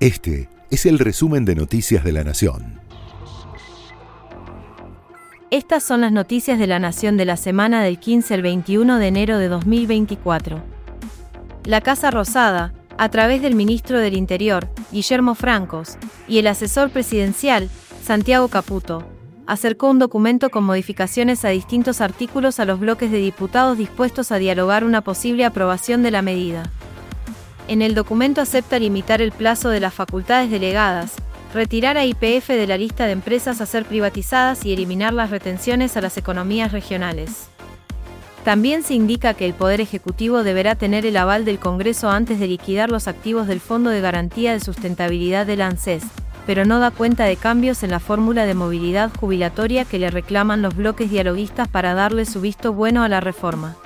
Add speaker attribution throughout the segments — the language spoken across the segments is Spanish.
Speaker 1: Este es el resumen de Noticias de la Nación.
Speaker 2: Estas son las noticias de la Nación de la semana del 15 al 21 de enero de 2024. La Casa Rosada, a través del ministro del Interior, Guillermo Francos, y el asesor presidencial, Santiago Caputo, acercó un documento con modificaciones a distintos artículos a los bloques de diputados dispuestos a dialogar una posible aprobación de la medida. En el documento acepta limitar el plazo de las facultades delegadas, retirar a IPF de la lista de empresas a ser privatizadas y eliminar las retenciones a las economías regionales. También se indica que el Poder Ejecutivo deberá tener el aval del Congreso antes de liquidar los activos del Fondo de Garantía de Sustentabilidad del ANSES, pero no da cuenta de cambios en la fórmula de movilidad jubilatoria que le reclaman los bloques dialoguistas para darle su visto bueno a la reforma.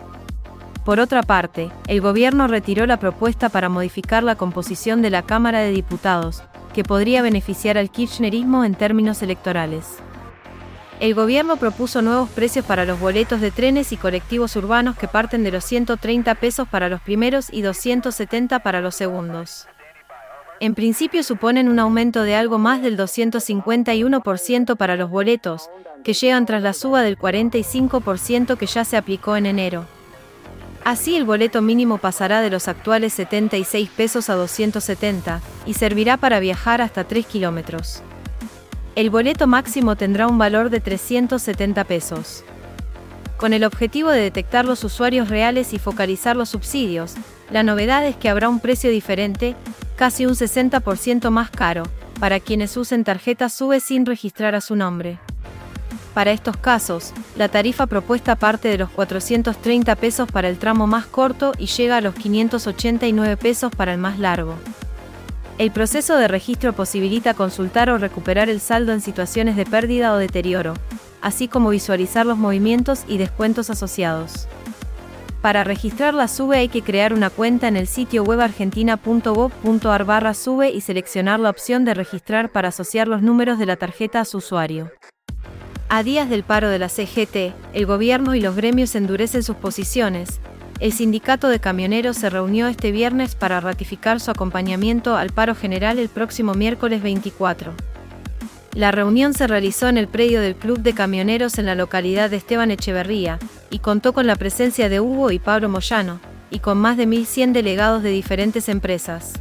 Speaker 2: Por otra parte, el gobierno retiró la propuesta para modificar la composición de la Cámara de Diputados, que podría beneficiar al kirchnerismo en términos electorales. El gobierno propuso nuevos precios para los boletos de trenes y colectivos urbanos que parten de los 130 pesos para los primeros y 270 para los segundos. En principio suponen un aumento de algo más del 251% para los boletos, que llegan tras la suba del 45% que ya se aplicó en enero. Así el boleto mínimo pasará de los actuales 76 pesos a 270 y servirá para viajar hasta 3 kilómetros. El boleto máximo tendrá un valor de 370 pesos. Con el objetivo de detectar los usuarios reales y focalizar los subsidios, la novedad es que habrá un precio diferente, casi un 60% más caro, para quienes usen tarjeta SUBE sin registrar a su nombre. Para estos casos, la tarifa propuesta parte de los 430 pesos para el tramo más corto y llega a los 589 pesos para el más largo. El proceso de registro posibilita consultar o recuperar el saldo en situaciones de pérdida o deterioro, así como visualizar los movimientos y descuentos asociados. Para registrar la SUBE hay que crear una cuenta en el sitio web argentina.gov.ar barra SUBE y seleccionar la opción de registrar para asociar los números de la tarjeta a su usuario. A días del paro de la CGT, el gobierno y los gremios endurecen sus posiciones. El sindicato de camioneros se reunió este viernes para ratificar su acompañamiento al paro general el próximo miércoles 24. La reunión se realizó en el predio del Club de Camioneros en la localidad de Esteban Echeverría, y contó con la presencia de Hugo y Pablo Moyano, y con más de 1.100 delegados de diferentes empresas.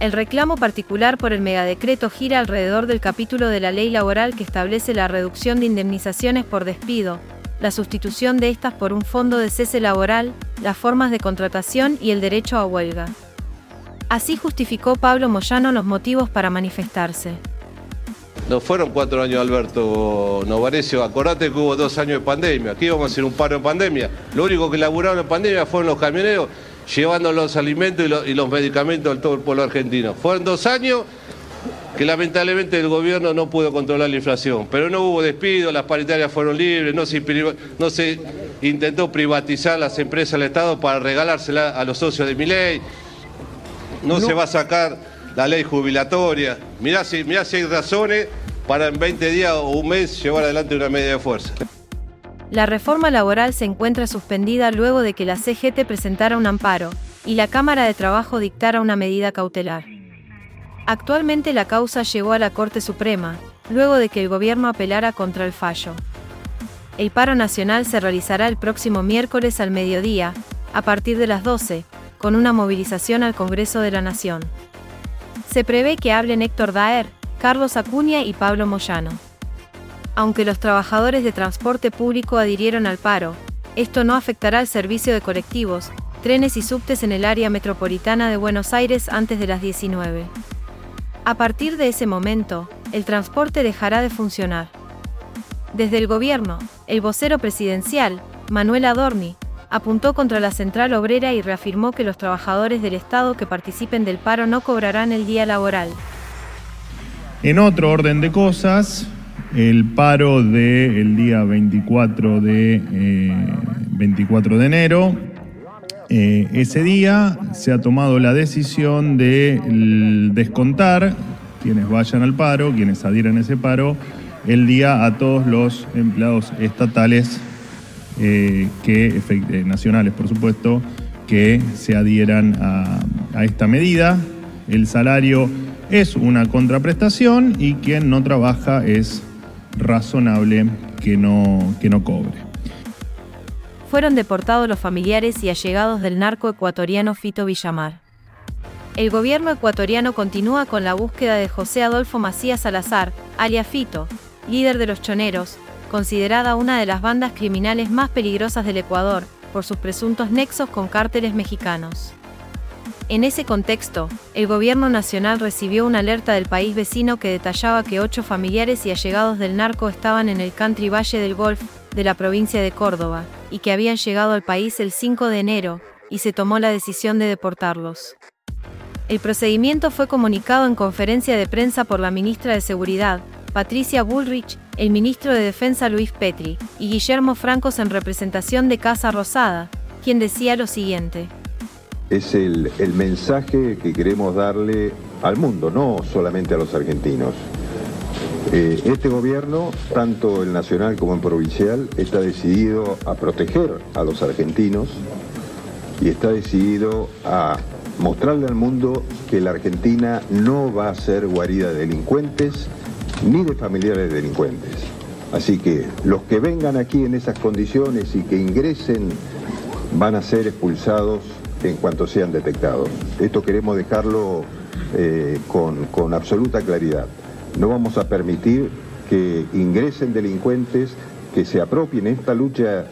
Speaker 2: El reclamo particular por el megadecreto gira alrededor del capítulo de la ley laboral que establece la reducción de indemnizaciones por despido, la sustitución de estas por un fondo de cese laboral, las formas de contratación y el derecho a huelga. Así justificó Pablo Moyano los motivos para manifestarse.
Speaker 3: No fueron cuatro años, Alberto Novarecio. Acordate que hubo dos años de pandemia. Aquí íbamos a hacer un paro en pandemia. Lo único que laburaron en pandemia fueron los camioneros llevando los alimentos y, los medicamentos al todo el pueblo argentino. Fueron dos años que lamentablemente el gobierno no pudo controlar la inflación, pero no hubo despido, las paritarias fueron libres, no se, no se intentó privatizar las empresas del Estado para regalárselas a los socios de mi ley, no, se va a sacar la ley jubilatoria. Mirá si, mirá si hay razones para en 20 días o un mes llevar adelante una medida de fuerza.
Speaker 2: La reforma laboral se encuentra suspendida luego de que la CGT presentara un amparo y la Cámara de Trabajo dictara una medida cautelar. Actualmente la causa llegó a la Corte Suprema, luego de que el gobierno apelara contra el fallo. El paro nacional se realizará el próximo miércoles al mediodía, a partir de las 12, con una movilización al Congreso de la Nación. Se prevé que hablen Héctor Daer, Carlos Acuña y Pablo Moyano. Aunque los trabajadores de transporte público adhirieron al paro, esto no afectará al servicio de colectivos, trenes y subtes en el área metropolitana de Buenos Aires antes de las 19. A partir de ese momento, el transporte dejará de funcionar. Desde el gobierno, el vocero presidencial, Manuel Adorni, apuntó contra la central obrera y reafirmó que los trabajadores del Estado que participen del paro no cobrarán el día laboral.
Speaker 4: En otro orden de cosas, el paro del día 24 de, 24 eh, de enero. Eh, ese día se ha tomado la decisión de descontar quienes vayan al paro, quienes adhieran a ese paro, el día a todos los empleados estatales, eh, que, nacionales por supuesto, que se adhieran a esta medida. El salario es una contraprestación y quien no trabaja es razonable que no, que no cobre.
Speaker 2: Fueron deportados los familiares y allegados del narco ecuatoriano Fito Villamar. El gobierno ecuatoriano continúa con la búsqueda de José Adolfo Macías Salazar, alias Fito, líder de los choneros, considerada una de las bandas criminales más peligrosas del Ecuador, por sus presuntos nexos con cárteles mexicanos. En ese contexto, el gobierno nacional recibió una alerta del país vecino que detallaba que ocho familiares y allegados del narco estaban en el country Valle del Golf de la provincia de Córdoba, y que habían llegado al país el 5 de enero, y se tomó la decisión de deportarlos. El procedimiento fue comunicado en conferencia de prensa por la ministra de Seguridad, Patricia Bullrich, el ministro de Defensa Luis Petri, y Guillermo Francos en representación de Casa Rosada, quien decía lo siguiente
Speaker 5: es el, mensaje que queremos darle al mundo, no solamente a los argentinos. Eh, este gobierno, tanto el nacional como el provincial, está decidido a proteger a los argentinos y está decidido a mostrarle al mundo que la Argentina no va a ser guarida de delincuentes ni de familiares delincuentes. Así que los que vengan aquí en esas condiciones y que ingresen van a ser expulsados en cuanto sean detectados. Esto queremos dejarlo eh, con, con absoluta claridad. No vamos a permitir que ingresen delincuentes que se apropien esta lucha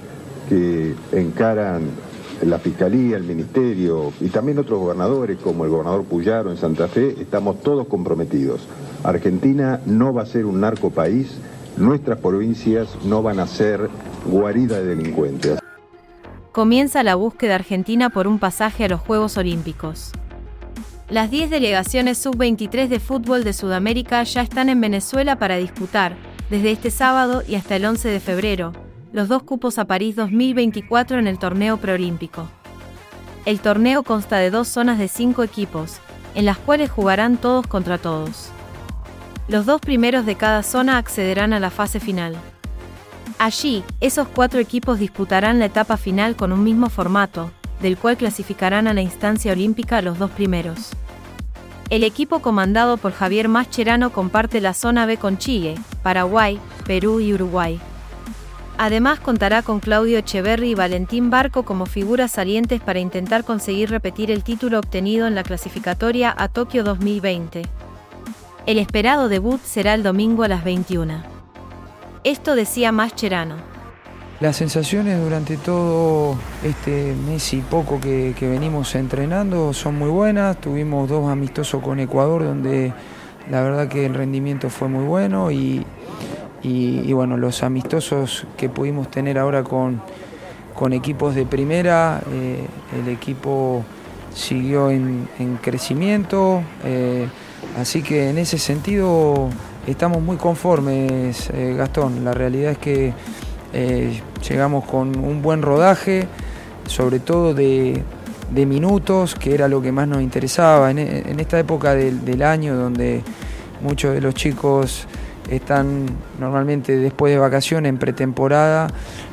Speaker 5: que encaran la Fiscalía, el Ministerio y también otros gobernadores como el gobernador Puyaro en Santa Fe, estamos todos comprometidos. Argentina no va a ser un narco país, nuestras provincias no van a ser guarida de delincuentes
Speaker 2: comienza la búsqueda argentina por un pasaje a los Juegos Olímpicos. Las 10 delegaciones sub-23 de fútbol de Sudamérica ya están en Venezuela para disputar, desde este sábado y hasta el 11 de febrero, los dos cupos a París 2024 en el torneo preolímpico. El torneo consta de dos zonas de cinco equipos, en las cuales jugarán todos contra todos. Los dos primeros de cada zona accederán a la fase final. Allí, esos cuatro equipos disputarán la etapa final con un mismo formato, del cual clasificarán a la instancia olímpica los dos primeros. El equipo comandado por Javier Mascherano comparte la zona B con Chile, Paraguay, Perú y Uruguay. Además contará con Claudio Echeverri y Valentín Barco como figuras salientes para intentar conseguir repetir el título obtenido en la clasificatoria a Tokio 2020. El esperado debut será el domingo a las 21. Esto decía Mascherano.
Speaker 6: Las sensaciones durante todo este mes y poco que, venimos entrenando son muy buenas. Tuvimos dos amistosos con Ecuador donde la verdad que el rendimiento fue muy bueno y, bueno, los amistosos que pudimos tener ahora con, equipos de primera, eh, el equipo siguió en, crecimiento, eh, así que en ese sentido estamos muy conformes, eh, Gastón. La realidad es que eh, llegamos con un buen rodaje, sobre todo de, minutos, que era lo que más nos interesaba. En, esta época del, año donde muchos de los chicos están normalmente después de vacaciones en pretemporada,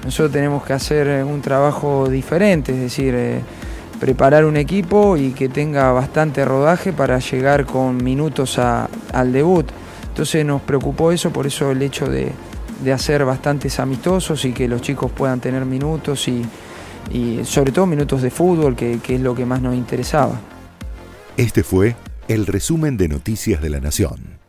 Speaker 6: nosotros tenemos que hacer un trabajo diferente, es decir, eh, preparar un equipo y que tenga bastante rodaje para llegar con minutos al debut. Entonces nos preocupó eso, por eso el hecho de, hacer bastantes amistosos y que los chicos puedan tener minutos y, sobre todo minutos de fútbol, que es lo que más nos interesaba.
Speaker 1: Este fue el resumen de Noticias de la Nación.